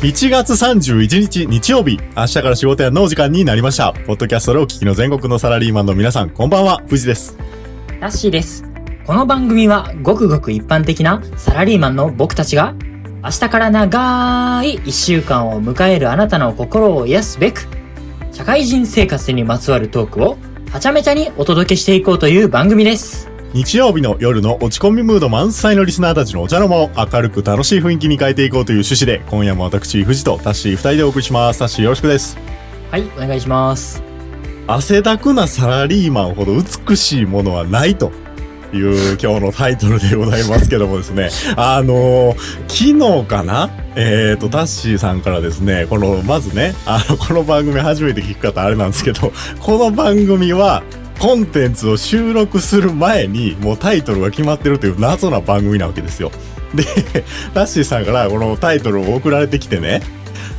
1月31日日曜日、明日から仕事やのお時間になりました。ポッドキャストでお聞きの全国のサラリーマンの皆さん、こんばんは、藤です。ラッシーです。この番組はごくごく一般的なサラリーマンの僕たちが明日から長い一週間を迎えるあなたの心を癒すべく社会人生活にまつわるトークをはちゃめちゃにお届けしていこうという番組です。日曜日の夜の落ち込みムード満載のリスナーたちのお茶の間を明るく楽しい雰囲気に変えていこうという趣旨で、今夜も私、藤とタッシー二人でお送りします。タッシーよろしくです。はい、お願いします。汗だくなサラリーマンほど美しいものはないと。いう今日のタイトルでございますけどもですね。あのー昨日かな？えっ、と、タッシーさんからですね、この、まずね、あの、この番組初めて聞く方あれなんですけど、この番組は、コンテンツを収録する前に、もうタイトルが決まってるという謎な番組なわけですよ。で、タッシーさんからこのタイトルを送られてきてね、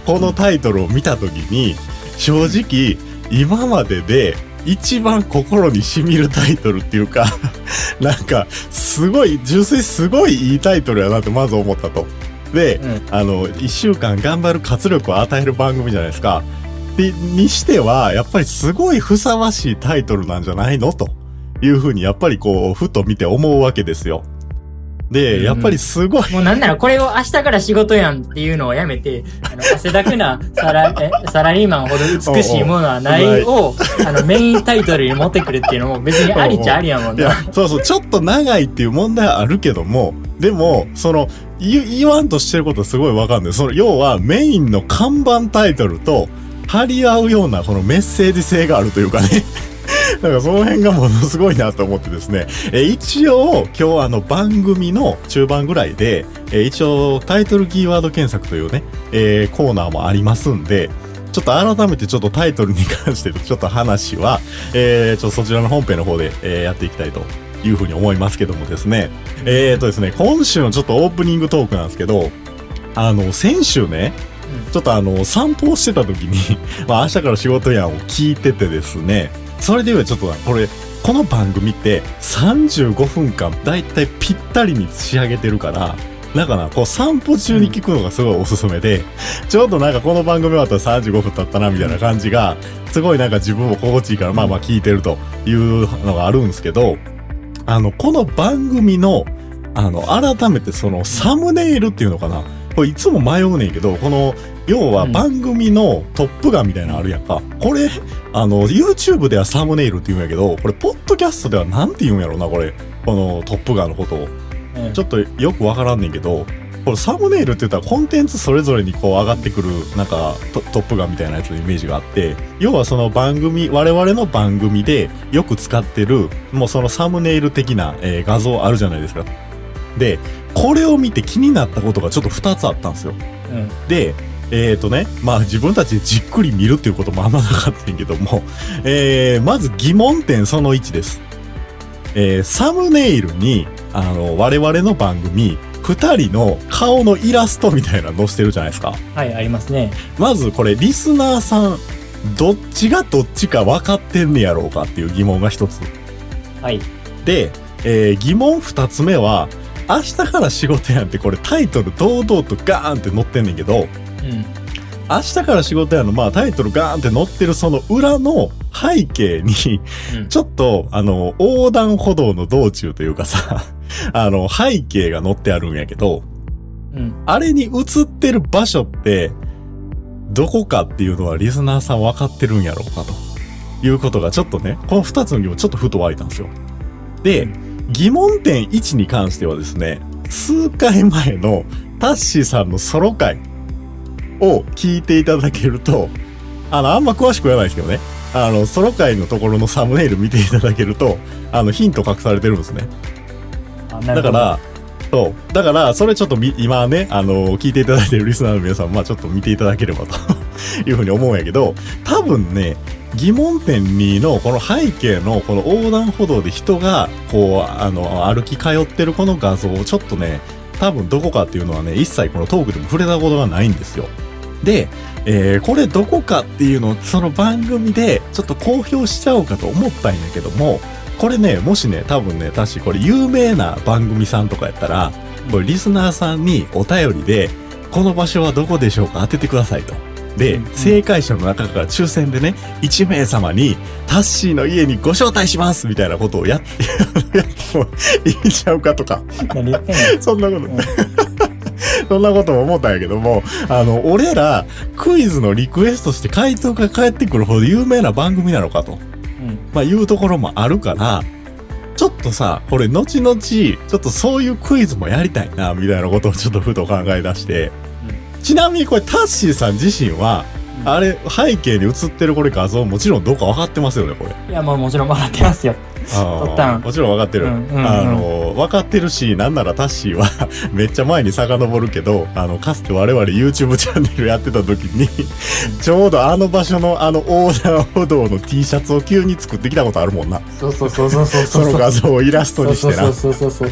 このタイトルを見たときに、正直、今までで一番心に染みるタイトルっていうか、なんか、すごい、純粋にすごいいいタイトルやなってまず思ったと。で、うん。あの、一週間頑張る活力を与える番組じゃないですか。で、にしては、やっぱりすごいふさわしいタイトルなんじゃないの？というふうに、やっぱりこう、ふと見て思うわけですよ。で、うんやっぱりすごい、もうなんならこれを明日から仕事やんっていうのをやめて、あの、汗だくなサラえサラリーマンほど美しいものはないを、あの、メインタイトルに持ってくるっていうのも別にありっちゃありやもんな。、そうそう、ちょっと長いっていう問題はあるけども、でも、その、言言わんとしてることはすごいわかんない。その、要はメインの看板タイトルと、張り合うようなこのメッセージ性があるというかね。だかその辺がものすごいなと思ってですね。え一応、今日あの番組の中盤ぐらいで、え一応タイトルキーワード検索というね、えーコーナーもありますんで、ちょっと改めてちょっとタイトルに関してちょっと話は、えー、ちょっとそちらの本編の方で、えーやっていきたいというふうに思いますけどもですね。えーとですね、今週のちょっとオープニングトークなんですけど、あの、先週ね、ちょっとあの、散歩をしてた時に、まあ明日から仕事やんを聞いててですね、それではちょっとこれ、この番組って35分間だいたいぴったりに仕上げてるから、だからこう散歩中に聞くのがすごいおすすめで、ちょっとなんかこの番組終わったら35分経ったなみたいな感じが、すごいなんか自分も心地いいからまあまあ聞いてるというのがあるんですけど、あの、この番組の、あの、改めてそのサムネイルっていうのかなこれいつも迷うねんけど、この、要はうん番組のトップガンみたいなのあるやんか。これ、あの、YouTube ではサムネイルって言うんやけど、これ、ポッドキャストではなんて言うんやろな、これ。このトップガンのことを。うんちょっとよくわからんねんけど、これサムネイルって言ったらコンテンツそれぞれにこう上がってくるなんかトトップガンみたいなやつのイメージがあって、要はその番組、我々の番組でよく使ってる、もうそのサムネイル的な、えー画像あるじゃないですか。で、これを見て気になったことがちょっと2つあったんですよ。うん。で、えっ、とね、まあ自分たちでじっくり見るっていうこともあんまなかったんやけども、えー、まず疑問点その1です。えー、サムネイルに、あの、我々の番組、二人の顔のイラストみたいなの載せてるじゃないですか。はい、ありますね。まずこれ、リスナーさん、どっちがどっちか分かってんねやろうかっていう疑問が一つ。はい。で、えー疑問二つ目は、明日から仕事やんってこれタイトル堂々とガーンって載ってんねんけど、うん。明日から仕事やの、まあタイトルガーンって載ってるその裏の背景に、うん。ちょっと、あの、横断歩道の道中というかさ、あの、背景が載ってあるんやけど、うん。あれに映ってる場所って、どこかっていうのはリスナーさん分かってるんやろうかと。いうことがちょっとね、この二つの疑問ちょっとふと湧いたんですよ。で、疑問点1に関してはですね、数回前のタッシーさんのソロ回を聞いていただけると、あの、あんま詳しくはないですけどね、あの、ソロ回のところのサムネイル見ていただけると、あの、ヒント隠されてるんですね。だから、そう。だから、それちょっとみ今ね、あの、聞いていただいてるリスナーの皆さん、まあちょっと見ていただければというふうに思うんやけど、多分ね、疑問点2のこの背景のこの横断歩道で人がこう、あの、歩き通ってるこの画像をちょっとね、多分どこかっていうのはね、一切このトークでも触れたことがないんですよ。で、えーこれどこかっていうのをその番組でちょっと公表しちゃおうかと思ったんやけども、これね、もしね、多分ね、確かこれ有名な番組さんとかやったら、これリスナーさんにお便りで、この場所はどこでしょうか当ててくださいと。で、うんうん。正解者の中から抽選でね、1名様に、タッシーの家にご招待しますみたいなことをやって、やってもいいんちゃうかとか、そんなこと、うん。そんなことも思ったんやけども、あの、俺ら、クイズのリクエストして回答が返ってくるほど有名な番組なのかと。うん。まあ、いうところもあるから、ちょっとさ、これ、後々、ちょっとそういうクイズもやりたいな、みたいなことをちょっとふと考え出して、ちなみにこれ、タッシーさん自身は、うんあれ、背景に映ってるこれ画像、もちろんどうか分かってますよね、これ。いや、もうもちろん笑ってますよ。あ撮ったんもちろん分かってる。うんうんうんあの、分かってるし、なんならタッシーは めっちゃ前に遡るけど、あの、かつて我々 YouTube チャンネルやってた時に、ちょうどあの場所のあの横断歩道の T シャツを急に作ってきたことあるもんな。そうそうそうそうそうその画像をイラストにしてな。そうそうそうそうそう。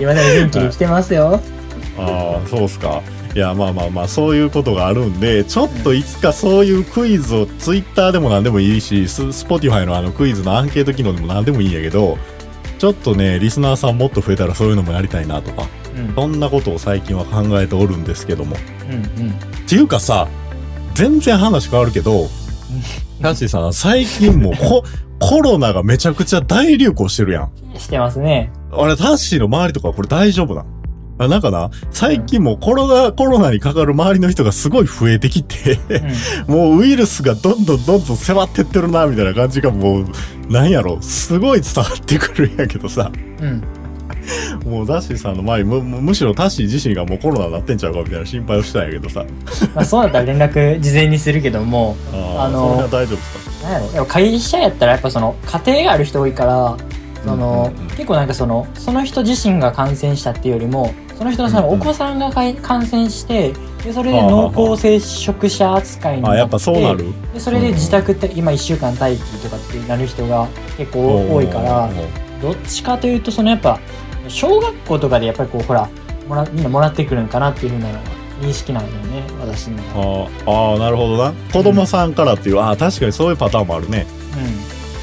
今でも元気に来てますよ。ああ、そうっすか。いや、まあまあまあ、そういうことがあるんで、ちょっといつかそういうクイズを Twitter でも何でもいいし、ス Spotify のあのクイズのアンケート機能でも何でもいいんやけど、ちょっとね、リスナーさんもっと増えたらそういうのもやりたいなとか、うん。そんなことを最近は考えておるんですけども。うんうん。っていうかさ、全然話変わるけど、タッシーさん、最近もうコ コロナがめちゃくちゃ大流行してるやん。してますね。あれ、タッシーの周りとかこれ大丈夫なん？あなんかな、最近もうコロナ、コロナにかかる周りの人がすごい増えてきて、うん。もうウイルスがどんどんどんどん迫ってってるな、みたいな感じがもう、なんやろ、すごい伝わってくるんやけどさ、うん。もうダッシーさんの周り、む、むむしろタッシー自身がもうコロナになってんちゃうかみたいな心配をしたんやけどさ、まあそうだったら連絡事前にするけども、ああのそ大丈夫ですか？なんやろでも会社やったらやっぱその家庭がある人多いから、その、うんうんうん結構なんかその、その人自身が感染したっていうよりも、その人のそのうんうん。お子さんがかい感染して、でそれで濃厚接触者扱いになって、あ、やっぱそうなる？でそれで自宅って今1週間待機とかってなる人が結構多いからどっちかというとそのやっぱ小学校とかでやっぱりこうほらもらみんなもらってくるんかなっていうふうなのが認識なんだよね私の中で。あーあー、なるほどな。子供さんからっていう、ああ、確かにそういうパターンもあるね。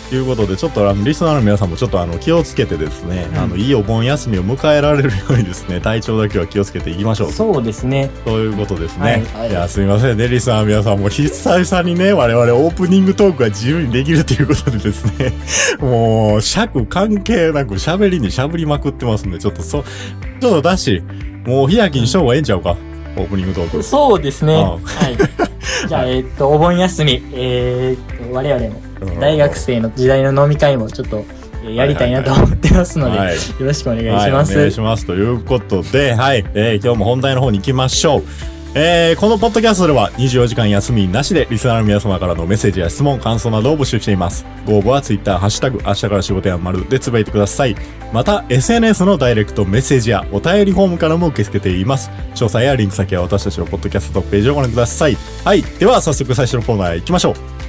ということで、ちょっとあの、リスナーの皆さんもちょっとあの、気をつけてですね、うん。あの、いいお盆休みを迎えられるようにですね、体調だけは気をつけていきましょう。そうですね。そういうことですね。はい。はいい、や、すみませんね、リスナーの皆さんも久々にね、我々オープニングトークが自由にできるということでですね、もう、尺関係なく喋りに喋りまくってますんで、ちょっとそ、ちょっとだし、もう、ひやきにした方がええんちゃうか、オープニングトーク。そうですね。あはい。じゃあ えーっとお盆休みえー我々も大学生の時代の飲み会もちょっとえーやりたいなと思ってますので、はいよろしくお願いしはい、ます、お願いします。ということで、はい、えー今日も本題の方に行きましょう。えーこのポッドキャストでは24時間休みなしでリスナーの皆様からのメッセージや質問、感想などを募集しています。ご応募は Twitter、ハッシュタグ、明日から仕事や丸でつぶやいてください。また、SNS のダイレクトメッセージやお便りフォームからも受け付けています。詳細やリンク先は私たちのポッドキャストトップページをご覧ください。はい。では、早速最初のコーナーへ行きましょう。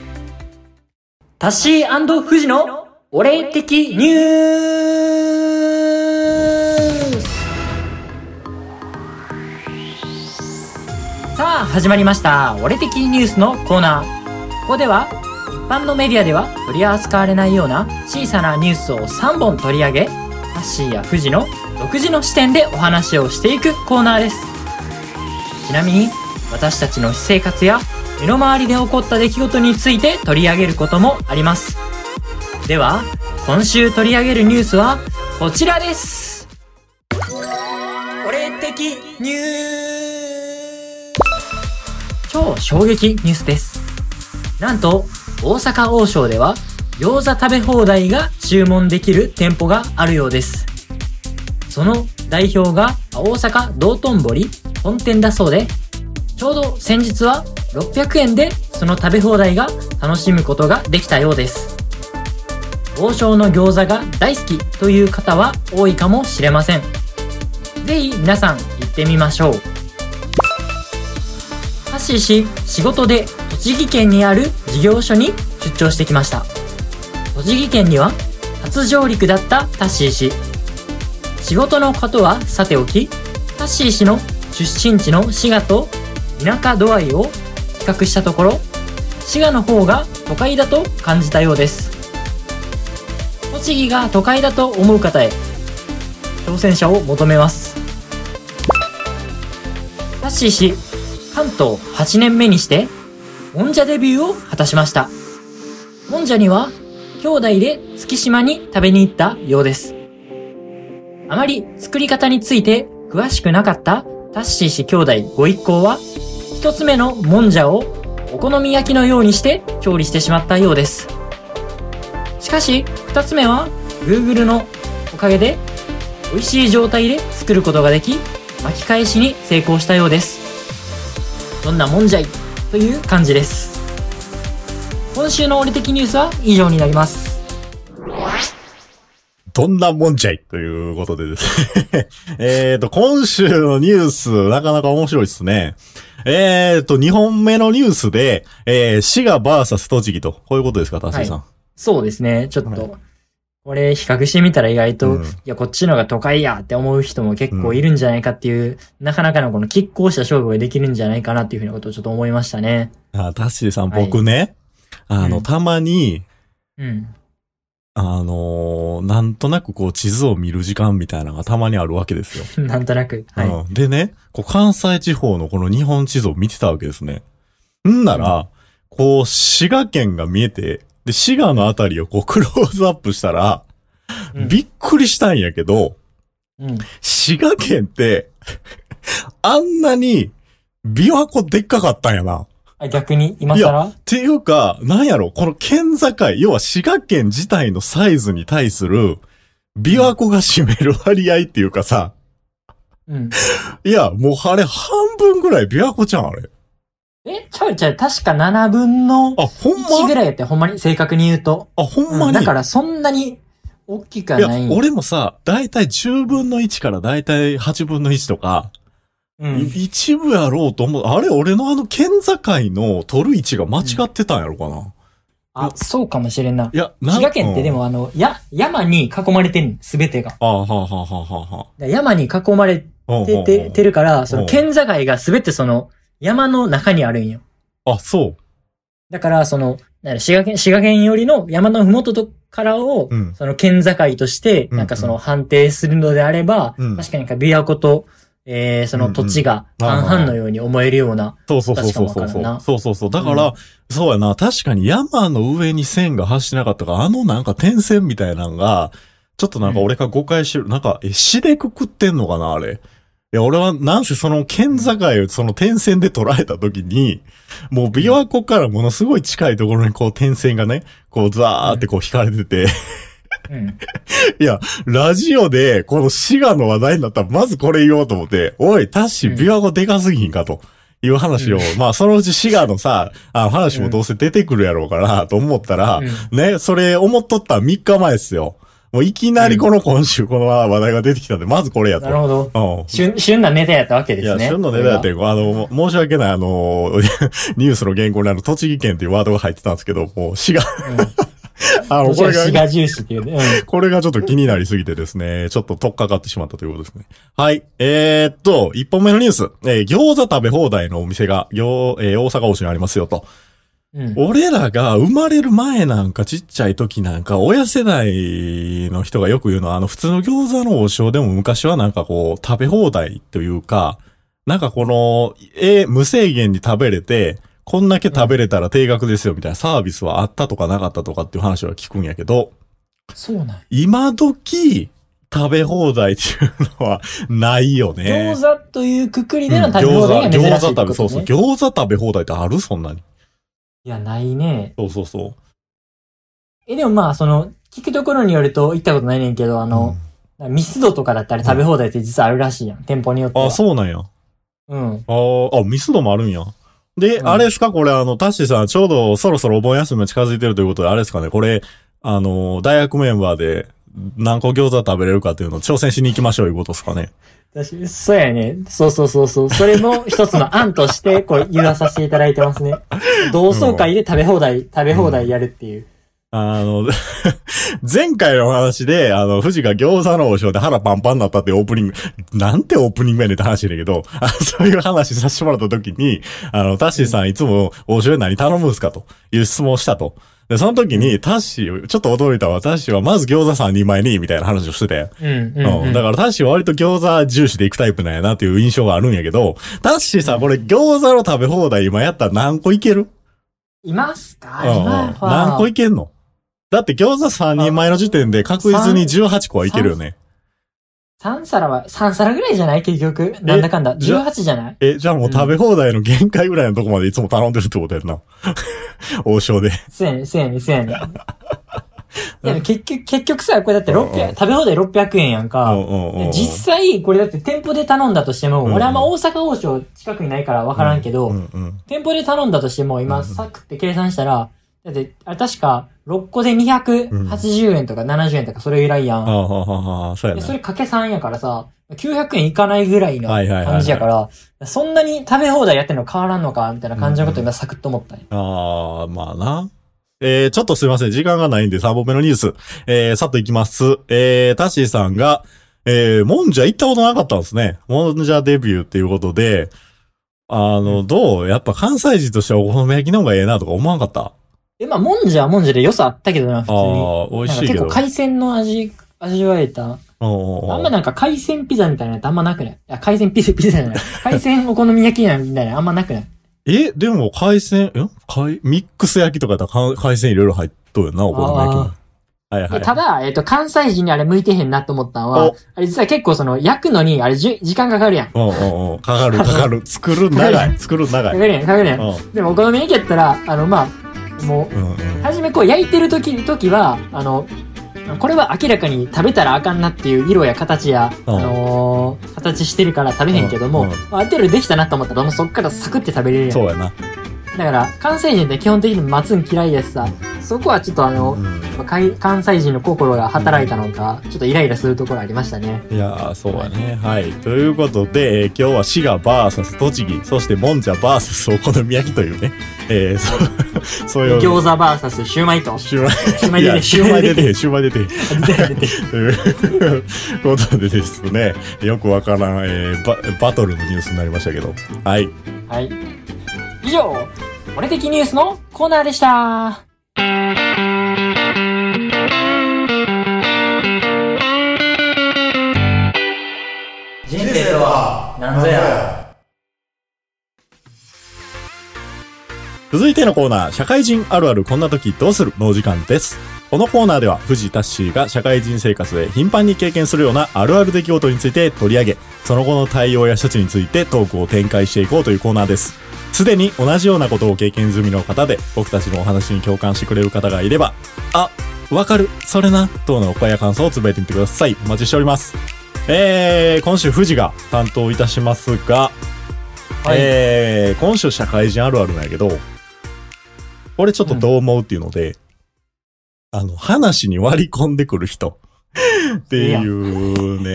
タッシー富士のお礼的ニュース。さあ始まりました。お礼的ニュースのコーナー。ここでは一般のメディアでは取り扱われないような小さなニュースを3本取り上げタッシーや富士の独自の視点でお話をしていくコーナーです。ちなみに私たちの私生活や身の回りで起こった出来事について取り上げることもあります。では、今週取り上げるニュースはこちらです。俺的ニュー超衝撃ニュースです。なんと、大阪王将では餃子食べ放題が注文できる店舗があるようです。その代表が大阪道頓堀本店だそうで、ちょうど先日は600円でその食べ放題が楽しむことができたようです。王将の餃子が大好きという方は多いかもしれません。ぜひ皆さん行ってみましょう。ハッシー氏、仕事で栃木県にある事業所に出張してきました。栃木県には初上陸だったタッシー氏。仕事のことはさておき、タッシー氏の出身地の滋賀と田舎度合いを較したところ滋賀の方が都会だと感じたようです栃木が都会だと思う方へ挑戦者を求めますタッシー氏、関東8年目にして、もんじゃデビューを果たしました。もんじゃには、兄弟で月島に食べに行ったようです。あまり作り方について詳しくなかったタッシー氏兄弟ご一行は、一つ目のもんじゃをお好み焼きのようにして調理してしまったようです。しかし、二つ目は Google のおかげで美味しい状態で作ることができ、巻き返しに成功したようです。どんなもんじゃいという感じです。今週の俺的ニュースは以上になります。どんなもんじゃい？ということでですね。えっと、今週のニュース、なかなか面白いですね。えっと、2本目のニュースで、えー、滋賀 VS 栃木と、こういうことですか、達成さん。そうですね、ちょっはいと、これ比較してみたら意外と、うんいや、こっちのが都会やって思う人も結構いるんじゃないかっていう、なかなかのこの拮抗した勝負ができるんじゃないかなっていうふうなことをちょっと思いましたね。あ、タッシーさん、はい僕ね、あの、うんたまに、うん。あのーなんとなくこう地図を見る時間みたいなのがたまにあるわけですよ。なんとなく。はい。うん、でね、こう関西地方のこの日本地図を見てたわけですね。んなら、こう滋賀県が見えて、で、滋賀のあたりをこうクローズアップしたら、うんびっくりしたんやけど、うん。滋賀県って、あんなに、琵琶湖でっかかったんやな。あ逆に、今更？っていうか、なんやろ、この県境、要は滋賀県自体のサイズに対する、琵琶湖が占める割合っていうかさ、うん。いや、もうあれ半分ぐらい琵琶湖ちゃん、あれ。え、ちゃうちゃう、確か7分のあ、ほん1ぐまらいやって、ほんまに？正確に言うと。あ、ほんまに？うん。だからそんなに大きくはいない。ん、俺もさ、だいたい10分の1からだいたい8分の1とか、うん。一部やろうと思う。あれ、俺のあの県境の取る位置が間違ってたんやろかな。あ、そうかもしれんな。いや、滋賀県ってで、もあの、や、山に囲まれてんすべてが。ああ、はあ、はあ、はあ、はだから山に囲まれあ。てててるから、そのうん県境がすべてその山の中にあるんよ。あ、そう。だから、その、滋賀県、滋賀県よりの山のふもととからを、うんその県境として、うんなんかその判定するのであれば、うん確かになんか琵琶湖と、えー、その土地が半々のように思えるような、そうそうそうそうそうそうそうそう。だから、うんそうやな。確かに山の上に線が走ってなかったから、あのなんか点線みたいなのが、ちょっとなんか俺が誤解してる。なんか、え、詩でくくってんのかなあれ。いや、俺は、なんせその県境をその点線で捉えた時に、もう琵琶湖からものすごい近いところにこう点線がね、こうザーってこう引かれてて、うん。いや、ラジオでこの滋賀の話題になったらまずこれ言おうと思って、おい、タッシー琵琶湖でかすぎひんかと。いう話を、まあ、そのうち滋賀のさ、あの話もどうせ出てくるやろうから、と思ったら、うんね、それ思っとった3日前ですよ。もういきなりこの今週この話題が出てきたんで、まずこれやと。なるほど。うん。旬、旬なネタやったわけでいや、すね。旬のネタやってん、あの、申し訳ない、あの、ニュースの原稿にあの、栃木県っていうワードが入ってたんですけど、もう、滋賀、あの、これが。これが滋、賀重視っていうね。うん。これがちょっと気になりすぎてですね、ちょっと取っかかってしまったということですね。はい。えー、っと、一本目のニュース。えー餃子食べ放題のお店が、餃えー大阪王子にありますよと。うん。俺らが生まれる前なんかちっちゃい時なんか、親世代の人がよく言うのは、あの、普通の餃子の王将でも昔はなんかこう、食べ放題というか、なんかこの、えー無制限に食べれて、こんだけ食べれたら定額ですよみたいなサービスはあったとかなかったとかっていう話は聞くんやけど、そうなんや今時、食べ放題っていうのはないよね。餃子というくくりでのうん食べ放題が珍しいって餃子、餃子食べ、そうそう。ね。餃子食べ放題ってある？そんなに。いや、ないね。そうそうそう。え、でもまあ、その、聞くところによると、行ったことないねんけど、あの、ミスドとかだったら食べ放題って実はあるらしいやん。店舗によっては。あ、そうなんや。うん。あーあ、ミスドもあるんや。で、うんあれですか？これあの、タッシーさん、ちょうどそろそろお盆休みが近づいてるということで、あれですかね？これ、あの、大学メンバーで何個餃子食べれるかっていうのを挑戦しに行きましょういうことですかね？私、そうやね。そうそうそうそう。それも一つの案として、こう、言わさせていただいてますね。同窓会で食べ放題、食べ放題やるっていう。あの、前回のお話で、あの、富士が餃子の王将で腹パンパンになったってオープニング、なんてオープニングやねんって話だけど、あそういう話させてもらった時に、あの、タッシーさんいつも王将で何頼むんすかという質問をしたと。で、その時に、タッシー、ちょっと驚いたわ。タッシーはまず餃子3人前に、みたいな話をしてて。うん、うん。うん。だからタッシーは割と餃子重視で行くタイプなんやなっていう印象があるんやけど、タッシーさ、これ餃子の食べ放題今やったら何個いける？いますか？うんうん。今は。何個いけんの？だって餃子3人前の時点で確実に18個はいけるよね。3皿は、3皿ぐらいじゃない？結局。なんだかんだ。じゃ18じゃない？え、じゃあもう食べ放題の限界ぐらいのとこまでいつも頼んでるってことやんな。王将で。せやねん、せやねん、せやねん。いや、結局、結局さ、これだってうんうん600、食べ放題600円やんうか。んうんうんうん。実際、これだって店舗で頼んだとしても、うん俺あんま大阪王将近くにないから分からんけど、うんうん。店舗で頼んだとしても、今、うんサクって計算したら、だって、あれ確か、6個で280円とか70円とかそれぐらいやん。ああ、はあ、はあ、そうや。それかけ3やからさ、900円いかないぐらいの感じやから、そんなに食べ放題やってんの変わらんのかみたいな感じのこと今サクッと思ったんや。ああ、まあな。えー、ちょっとすいません。時間がないんで3本目のニュース。えー、さっといきます。えー、タッシーさんが、えー、もんじゃ行ったことなかったんですね。もんじゃデビューっていうことで、あの、どう？やっぱ関西人としてはお好み焼きの方がええなとか思わんかった？え、まあ、もんじゃはもんじゃで良さあったけどな、普通に。ああ、美味しい結構海鮮の味、味わえた。あんまなんか海鮮ピザみたいなのってあんまなくない？いや、海鮮ピザ、ピザじゃない。海鮮お好み焼きなんみたいなのあんまなくない？え、でも海鮮、ん海ミックス焼きとかやったらか海鮮いろいろ入っとるよな、お好み焼きも。はいはい。でただ、えっ、と、関西人にあれ向いてへんなと思ったのはお、あれ実は結構その、焼くのに、あれじゅ時間かかるやん。かうんうんうん。かかるかかる。作るん長い。作るん長い。かるやん、かかるやんでもお好み焼きやったら、あの、まあ、もう、うんうん。はじめこう焼いてる時、時は、あの、これは明らかに食べたらあかんなっていう色や形や、うんあのー形してるから食べへんけども、ある程度できたなと思ったらもうそっからサクって食べれるやん。そうやな。だから、関西人って基本的に待つん嫌いやしさ、そこはちょっとあの、うん関西人の心が働いたのか、ちょっとイライラするところありましたね。いやー、そうやね。はい。ということで、えー今日は滋賀 VS 栃木、そしてもんじゃ VS お好み焼きというね、えー、そう、そういう。餃子 VS シューマイと。シューマイ。シューマイ出て、シューマイ出てシューマイ出て ということでですね、よくわからん、えーバ、バトルのニュースになりましたけど。はい。はい。以上、俺的ニュースのコーナーでした。人生とは何ぞや。続いてのコーナー、社会人あるあるこんな時どうする？のお時間です。このコーナーでは、藤田ッシーが社会人生活で頻繁に経験するようなあるある出来事について取り上げ、その後の対応や処置についてトークを展開していこうというコーナーです。すでに同じようなことを経験済みの方で、僕たちのお話に共感してくれる方がいれば、あ、わかる、それな、等のお声や感想をつぶやいてみてください。お待ちしております。えー、今週藤が担当いたしますが、はい。えー、今週社会人あるあるなんやけど、これちょっとどう思うっていうので、あの、話に割り込んでくる人。っていうね、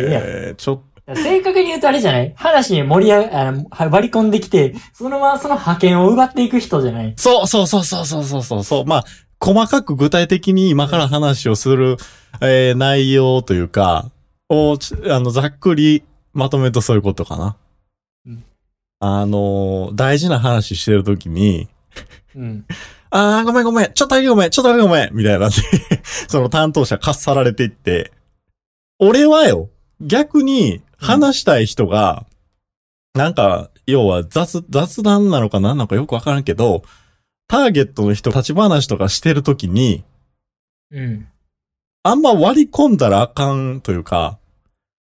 えちょっ正確に言うとあれじゃない？話に盛り上が、あの、割り込んできて、そのままその派遣を奪っていく人じゃない？そうそうそうそうそうそうそう。まあ、細かく具体的に今から話をする、えー、内容というか、を、あの、ざっくりまとめるとそういうことかな。うん、あの、大事な話してるときに、うん。あー、ごめんごめん、ちょっとだけごめん、ちょっとだけごめん、みたいなんで その担当者かっさられていって、俺はよ、逆に、話したい人が、なんか、要は雑、雑談なのか何なのかよくわからんけど、ターゲットの人立ち話とかしてるときに、うん。あんま割り込んだらあかんというか、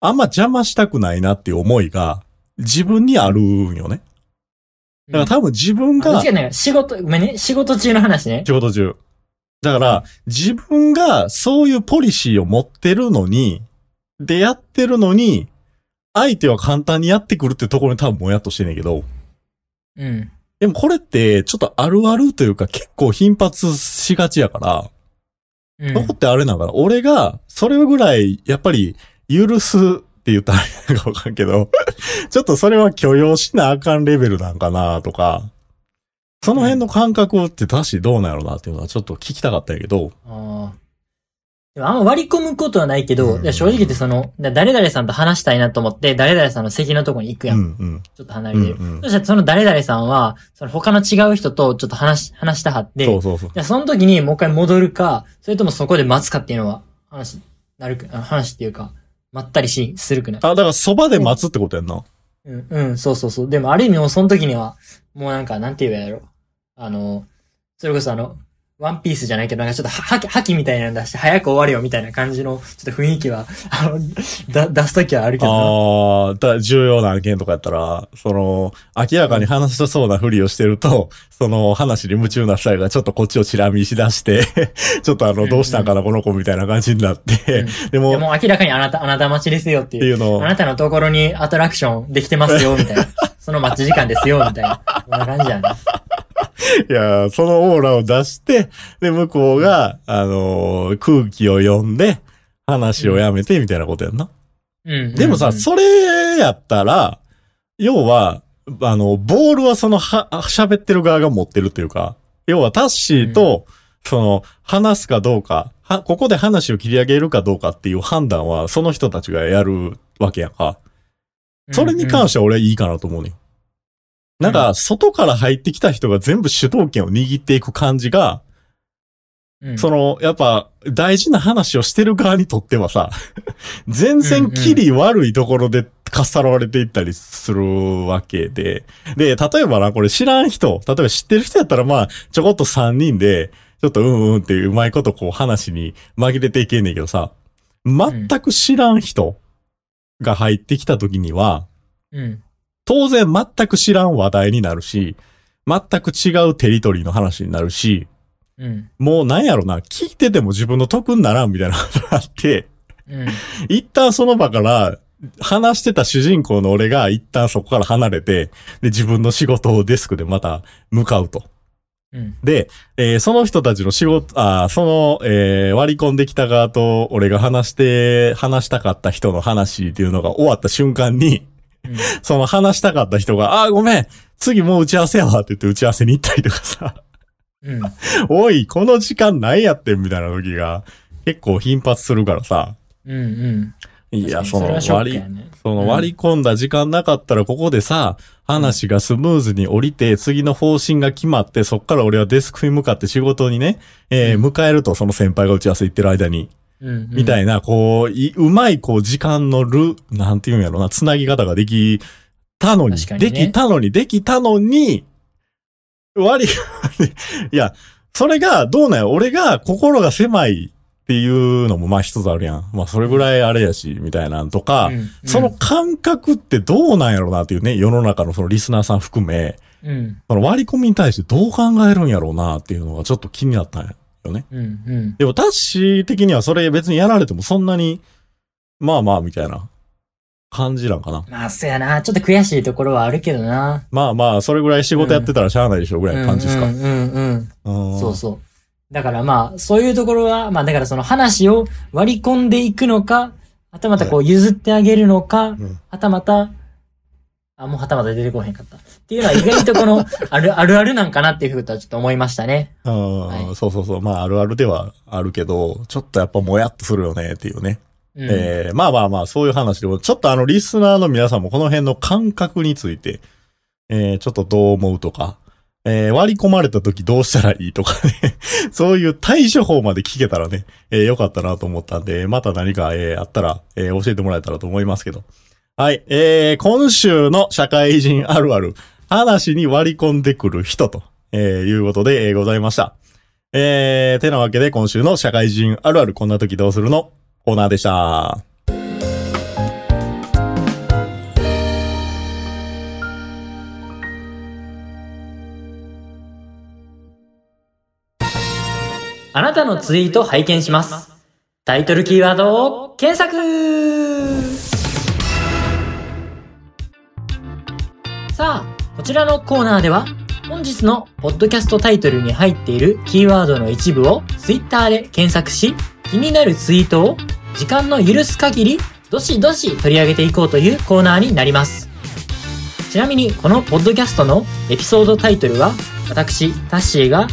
あんま邪魔したくないなっていう思いが自分にあるんよね。だから多分自分があ間違いない。仕事、ごめんね。仕事中の話ね。仕事中。だから、自分がそういうポリシーを持ってるのに、でやってるのに、相手は簡単にやってくるってところに多分もやっとしてんねんけど、うん。でもこれってちょっとあるあるというか結構頻発しがちやから、うん。そこってあれなんかな。俺が、それぐらい、やっぱり、許すって言ったらあれなんかわかんけど、ちょっとそれは許容しなあかんレベルなんかなとか、その辺の感覚って確かにどうなんやろなっていうのはちょっと聞きたかったんやけど、あでもあんま割り込むことはないけど、うん正直言ってその、だ誰々さんと話したいなと思って、誰々さんの席のとこに行くや。うんんちょっと離うん。れてる。うんうんそしたらその誰々さんは、その他の違う人とちょっと話し、話したはって、そうそうそう。じゃあその時にもう一回戻るか、それともそこで待つかっていうのは、話、なる話っていうか、まったりし、するくない？あ、だからそばで待つってことやんな。うん、うん、そうそうそう。でもある意味もうその時には、もうなんか、なんて言うやろ。あの、それこそあの、ワンピースじゃないけど、なんかちょっとは、はき、はきみたいなの出して、早く終われよみたいな感じの、ちょっと雰囲気は、あの、だ、出す時はあるけどな。ああ、だ重要な案件とかやったら、その、明らかに話しそうなふりをしてると、その話に夢中な二人がちょっとこっちをチラ見し出して、ちょっとあの、どうしたんかな、この子みたいな感じになって、うんでも、もう明らかにあなた、あなた待ちですよっていう。ていうのをあ、なたのところにアトラクションできてますよ、みたいな。その待ち時間ですよ、みたいな。こんな感じやね。いや、そのオーラを出して、で、向こうが、あのー空気を読んで、話をやめて、みたいなことやんな。うん。でもさ、うんそれやったら、要は、あの、ボールはその、は、喋ってる側が持ってるというか、要はタッシーと、その、話すかどうか、は、ここで話を切り上げるかどうかっていう判断は、その人たちがやるわけやんか。それに関しては俺はいいかなと思うねん。なんか、外から入ってきた人が全部主導権を握っていく感じが、うんその、やっぱ、大事な話をしてる側にとってはさ、全然キリ悪いところでかっさらわれていったりするわけで。で、例えばな、これ知らん人、例えば知ってる人やったらまあ、ちょこっと3人で、ちょっとうんうんってうまいことこう話に紛れていけんねんけどさ、全く知らん人が入ってきた時には、うん。当然全く知らん話題になるし、全く違うテリトリーの話になるし、うん。もうなんやろな、聞いてても自分の得にならんみたいなことがあって、うん。一旦その場から話してた主人公の俺が一旦そこから離れて、で、自分の仕事をデスクでまた向かうと。うん。で、えーその人たちの仕事、あーその、えー割り込んできた側と俺が話して、話したかった人の話っていうのが終わった瞬間に、うんその話したかった人が、あーごめん次もう打ち合わせやわって言って打ち合わせに行ったりとかさ、うん。おい、この時間何やってん？みたいな時が結構頻発するからさ、うん。うん。いや、その割りその割り込んだ時間なかったらここでさ、話がスムーズに降りて、次の方針が決まって、そっから俺はデスクに向かって仕事にね、えーうん迎えると、その先輩が打ち合わせ行ってる間に、うん。みたいな、こう、いうまい、こう、時間のル、なんていうんやろな、つなぎ方ができたのに、にね。できたのに、できたのに、割り、いや、それが、どうなんや、俺が心が狭いっていうのも、まあ一つあるやん。まあそれぐらいあれやし、みたいなんとか、うんその、感覚ってどうなんやろうなっていうね、世の中のそのリスナーさん含め、うん。その割り込みに対してどう考えるんやろうなっていうのがちょっと気になったんよね。うん。うん。でも、タッシー的にはそれ別にやられてもそんなに、まあまあみたいな感じなんかな。まあ、そやな。ちょっと悔しいところはあるけどな。まあまあ、それぐらい仕事やってたらしゃあないでしょぐらいの感じですか。うんうんうんそうそう。だからまあ、そういうところは、まあだからその話を割り込んでいくのか、はたまたこう譲ってあげるのか、んはたまた、あ、もうはたまた出てこへんかった。っていうのは意外とこの、ある、あるあるなんかなっていうふうとはちょっと思いましたね。うんはいそうそうそう。まあ、あるあるではあるけど、ちょっとやっぱもやっとするよねっていうね。うん。えーまあまあまあ、そういう話でも、ちょっとあの、リスナーの皆さんもこの辺の感覚について、えーちょっとどう思うとか、えー割り込まれた時どうしたらいいとかね、そういう対処法まで聞けたらね、えーよかったなと思ったんで、また何か、えーあったら、えー教えてもらえたらと思いますけど。はい、えー今週の社会人あるある、話に割り込んでくる人と、えーいうことで、えーございました。えー、てなわけで今週の社会人あるあるこんな時どうするの？コーナーでした。あなたのツイート拝見します。タイトルキーワードを検索さあ、こちらのコーナーでは、本日のポッドキャストタイトルに入っているキーワードの一部をツイッターで検索し、気になるツイートを時間の許す限り、どしどし取り上げていこうというコーナーになります。ちなみに、このポッドキャストのエピソードタイトルは、私、タッシーが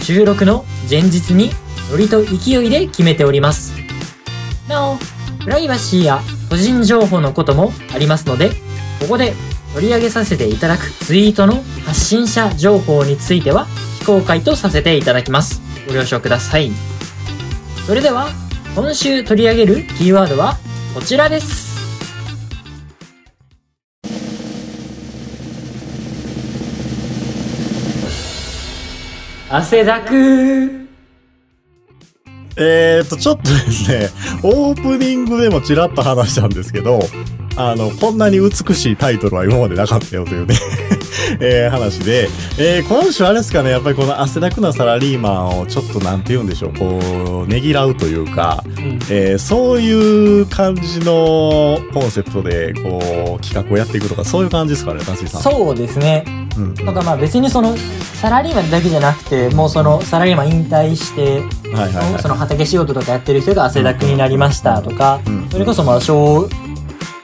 収録の前日にノリと勢いで決めております。なお、プライバシーや個人情報のこともありますので、ここで取り上げさせていただくツイートの発信者情報については非公開とさせていただきます。ご了承ください。それでは、今週取り上げるキーワードはこちらです。汗だくえーと、ちょっとですね、オープニングでもちらっと話したんですけど、あの、こんなに美しいタイトルは今までなかったよというね、えー話で、えー今週あれですかね、やっぱりこの汗だくなサラリーマンをちょっとなんて言うんでしょう、こう、ねぎらうというか、うんえーそういう感じのコンセプトで、こう、企画をやっていくとか、そういう感じですかね、タスイさん。そうですね。うんうん。なんかまあ別にそのサラリーマンだけじゃなくてもうそのサラリーマン引退して、はいはいはい。その畑仕事とかやってる人が汗だくになりましたとか、うんそれこそまあ小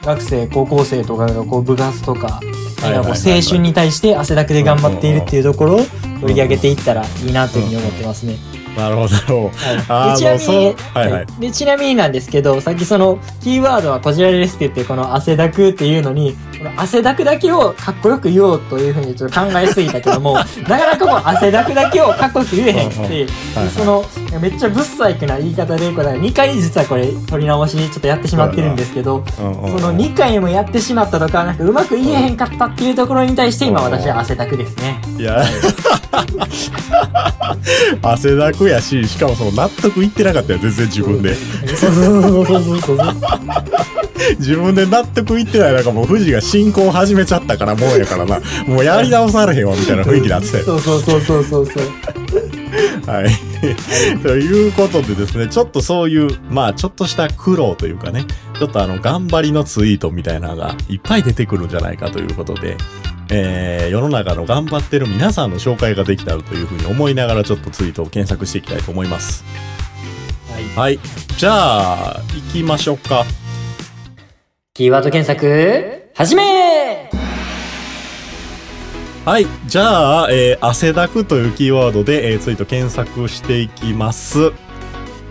学生高校生とかがこう部活とか、青春に対して汗だくで頑張っているっていうところを取り上げていったらいいなというふうに思ってますね。なるほど、はい、でちなみに、そうはいはい。でちなみになんですけどさっきそのキーワードはこちらですって言ってこの汗だくっていうのにこの汗だくだけをかっこよく言おうというふうにちょっと考えすぎたけども なかなかこの汗だくだけをかっこよく言えへんくて、い。そのめっちゃブッサイクな言い方でこれ2回実はこれ取り直しちょっとやってしまってるんですけど、その2回もやってしまったとかなんかうまく言えへんかったっていうところに対して今私は汗だくですね。いや、汗だくやし、しかもその納得いってなかったよ、全然自分で。自分で納得いってない、なんかもう富士が進行始めちゃったからもうやからな。もうやり直されへんわ、みたいな雰囲気になってたよ。そうそうそうそうそうそう。はい。ということでですね、ちょっとそういう、まあちょっとした苦労というかね、ちょっとあの、頑張りのツイートみたいなのがいっぱい出てくるんじゃないかということで、えー、世の中の頑張ってる皆さんの紹介ができたらというふうに思いながらちょっとツイートを検索していきたいと思います。はいはい。じゃあ、行きましょうか。キーワード検索、始めはい。じゃあ、えー、汗だくというキーワードで、えー、ツイート検索していきます。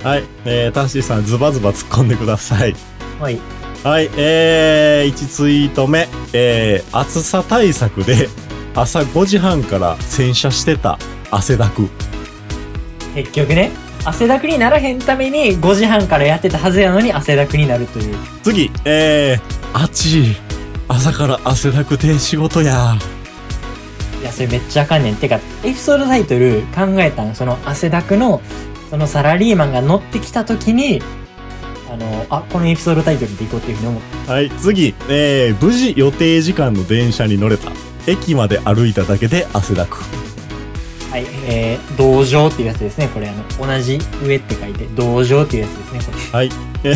はい。えー、タッシーさん、ズバズバ突っ込んでください。はい。はい。えー、1ツイート目。えー、暑さ対策で、朝5時半から洗車してた汗だく。結局ね、汗だくにならへんために5時半からやってたはずやのに汗だくになるという。次、えー、あっち朝から汗だくで仕事や。いや、それめっちゃあかんねん。てか、エピソードタイトル考えたんその汗だくの、そのサラリーマンが乗ってきた時に、あの、あ、このエピソードタイトルでいこうっていうふうに思った。はい、次、えー、無事予定時間の電車に乗れた。駅まで歩いただけで汗だく。はい、えー、同情っていうやつですね。これ、あの、同じ上って書いて、同情っていうやつですね。これ。はい。え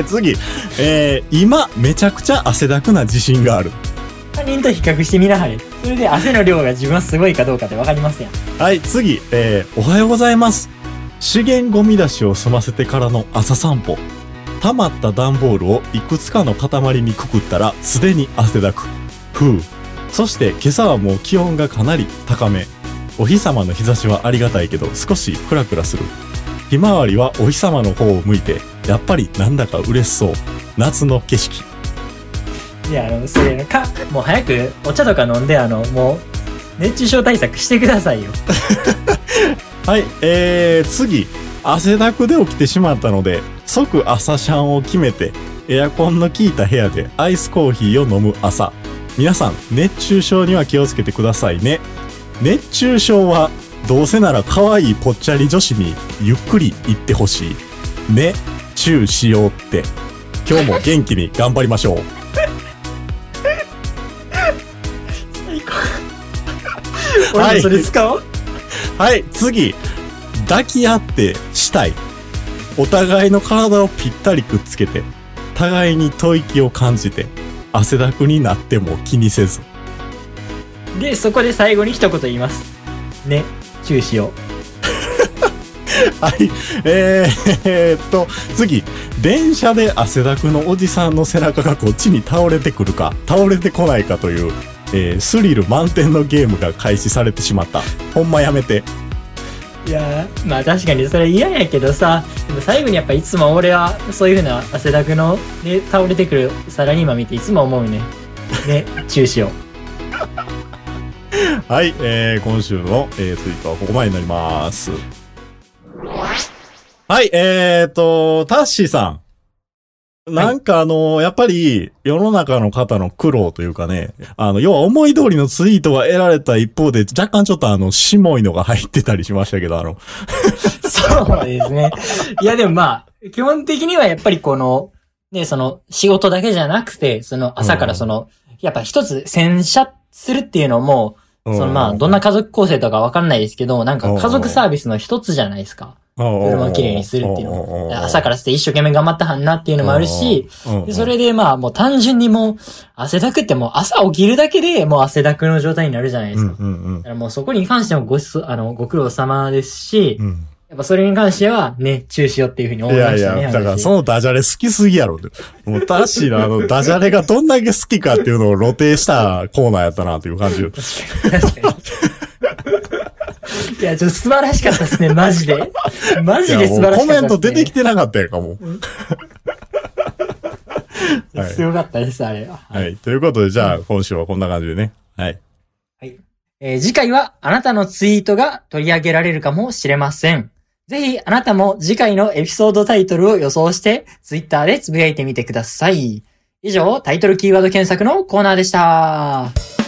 ー、次、えー、今、めちゃくちゃ汗だくな自信がある。他人と比較してみなはれ。それで汗の量が自分はすごいかどうかってわかりますやん。はい、次、えー、おはようございます。資源ゴミ出しを済ませてからの朝散歩。溜まった段ボールをいくつかの塊にくくったら、すでに汗だく。ふう。そして今朝はもう気温がかなり高め。お日様の日差しはありがたいけど、少しクラクラする。ひまわりはお日様の方を向いて、やっぱりなんだか嬉しそう。夏の景色。いや、あの、それ、か、もう早くお茶とか飲んで、あの、もう、熱中症対策してくださいよ。はい、えー、次、汗だくで起きてしまったので、即朝シャンを決めて、エアコンの効いた部屋でアイスコーヒーを飲む朝。皆さん、熱中症には気をつけてくださいね。熱中症は、どうせなら可愛いぽっちゃり女子にゆっくり言ってほしい。ね、チューしようって。今日も元気に頑張りましょう。俺もそれ使おう。はい、次。抱き合ってしたい。お互いの体をぴったりくっつけて、互いに吐息を感じて、汗だくになっても気にせず。で、そこで最後に一言言います。ね、注意しよはい、えー、えーっと、次。電車で汗だくのおじさんの背中がこっちに倒れてくるか、倒れてこないかという、えースリル満点のゲームが開始されてしまった。ほんまやめて。いやーまあ確かにそれ嫌やけどさでも最後にやっぱいつも俺はそういうふうな汗だくので倒れてくるサラリーマン見ていつも思うねね 中止をはい、えー、今週の、えー、ツイートはここまでになります。はい、えーと、タッシーさん。なんかあの、やっぱり世の中の方の苦労というかね、あの、要は思い通りのツイートが得られた一方で、若干ちょっとあの、しもいのが入ってたりしましたけど、あの、そうですね。いやでもまあ、基本的にはやっぱりこの、ね、その仕事だけじゃなくて、その朝からその、やっぱ一つ洗車するっていうのも、そのまあ、どんな家族構成とかわかんないですけど、なんか家族サービスの一つじゃないですか。車をきれいにするっていうの。朝からして一生懸命頑張ったはんなっていうのもあるし、でそれでまあもう単純にもう汗だくってもう朝起きるだけでもう汗だくの状態になるじゃないですか。だからもうそこに関してもごしあのご苦労様ですし、うんやっぱそれに関してはね、注視よっていうふうに思いいやいましたね。や、だから私そのダジャレ好きすぎやろって。もうタッシーのあのダジャレがどんだけ好きかっていうのを露呈したコーナーやったなっていう感じ。確かに。いや、ちょっと素晴らしかったですね、マジで。マいジで素晴らしかったね。コメント出てきてなかったやんかもう。はいすごかったです、あれは。はい。ということで、じゃあ、今週はこんな感じでね。はい。えー次回はあなたのツイートが取り上げられるかもしれません。ぜひあなたも次回のエピソードタイトルを予想してツイッターでつぶやいてみてください。以上、タイトルキーワード検索のコーナーでした。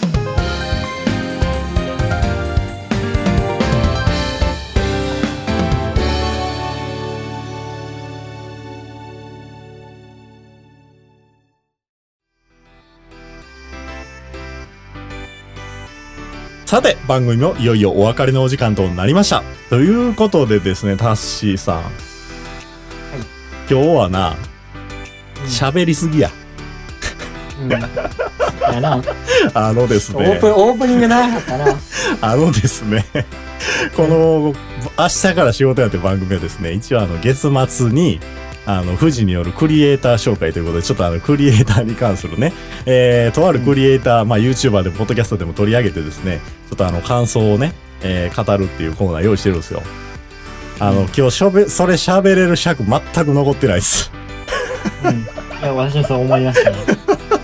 さて、番組もいよいよお別れのお時間となりました。ということでですね、タッシーさん。今日はな、喋りすぎや。うん。いやな、あのですオーねプ、、オープニング長かったな。あのですね、この、明日から仕事やって番組はですね、一応あの、月末に、あの、富士によるクリエイター紹介ということで、ちょっとあの、クリエイターに関するね、えー、とあるクリエイター、まあ、YouTuber でも、ポッドキャストでも取り上げてですね、ちょっとあの、感想をね、えー、語るっていうコーナー用意してるんですよ。あの、うん今日しょべ、それ喋れる尺全く残ってないです。うん。いや、私もそう思いましたね。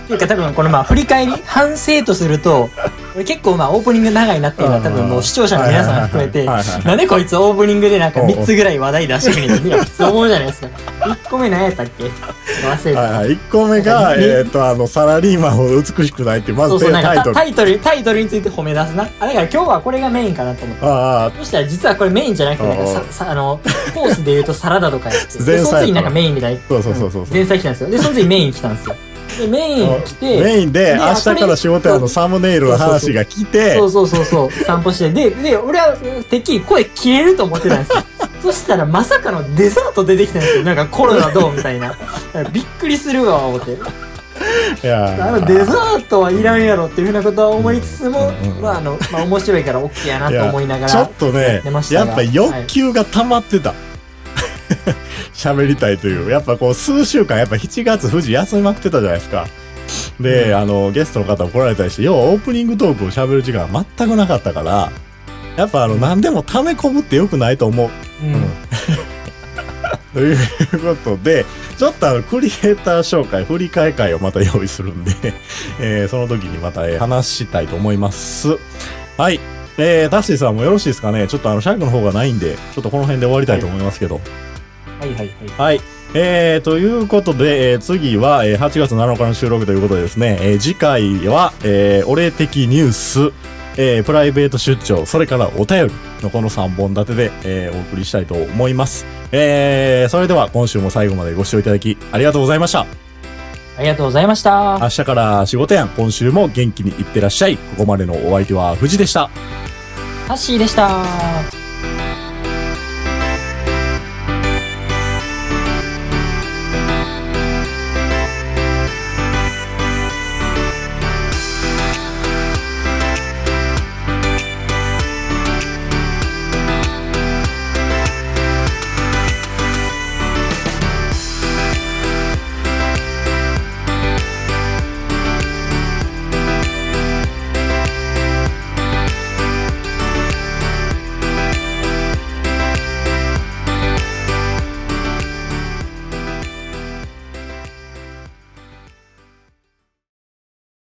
っていうか多分このまあ振り返り、反省とすると、俺結構まあオープニング長いなっていうのは多分もう視聴者の皆さん含めて、なんでこいつオープニングでなんか3つぐらい話題出してくるのいや、普通思うじゃないですか。1個目何やったっけ？忘れた。はいはい。1個目が、ね？えっ、と、あの、サラリーマンを美しくないっていう、まずそうそう、なんかタイトル。タタイトル、タイトルについて褒め出すな。あ、だから今日はこれがメインかなと思って。ああ、そしたら実はこれメインじゃなくて、なんかさ、さ、あの、コースで言うとサラダとかやって。で、前菜その次なんかメインみたいな。そうそうそうそう。前菜来たんですよ。で、その次メイン来たんですよ。で、メイン来て、メインで、で明日から仕事やのサムネイルの話が来てそ、うそうそうそう、散歩して。で、で、俺は、てっきり声切れると思ってたんですよ。そしたらまさかのデザート出てきたんですよ。なんかコロナどうみたいな。びっくりするわ、思って。いやあの、デザートはいらんやろっていうふうなことは思いつつもうんうんう、んまあ、あの、まあ、面白いから OK やなと思いながら。ちょっとやねやっぱ欲求が溜まってた。喋りたいという。やっぱこう数週間、やっぱ7月富士休みまくってたじゃないですか。で、うんあの、ゲストの方も来られたりして、要はオープニングトークを喋る時間は全くなかったから、やっぱあの、何でも溜め込むって良くないと思う。うん。ということで、ちょっとあの、クリエイター紹介、振り替え会をまた用意するんで、えーその時にまた、えー話したいと思います。はい。えー、タッシーさんもよろしいですかねちょっとあの、尺の方がないんで、ちょっとこの辺で終わりたいと思いますけど。はいはいはい。はい。えー、ということで、えー次は、えー8月7日の収録ということでですね、えー次回は、えー、お礼的ニュース、えープライベート出張、それからお便りのこの3本立てで、えーお送りしたいと思います。えー、それでは今週も最後までご視聴いただきありがとうございました。ありがとうございました。明日から仕事やん。今週も元気にいってらっしゃい。ここまでのお相手は藤でした。ハッシーでした。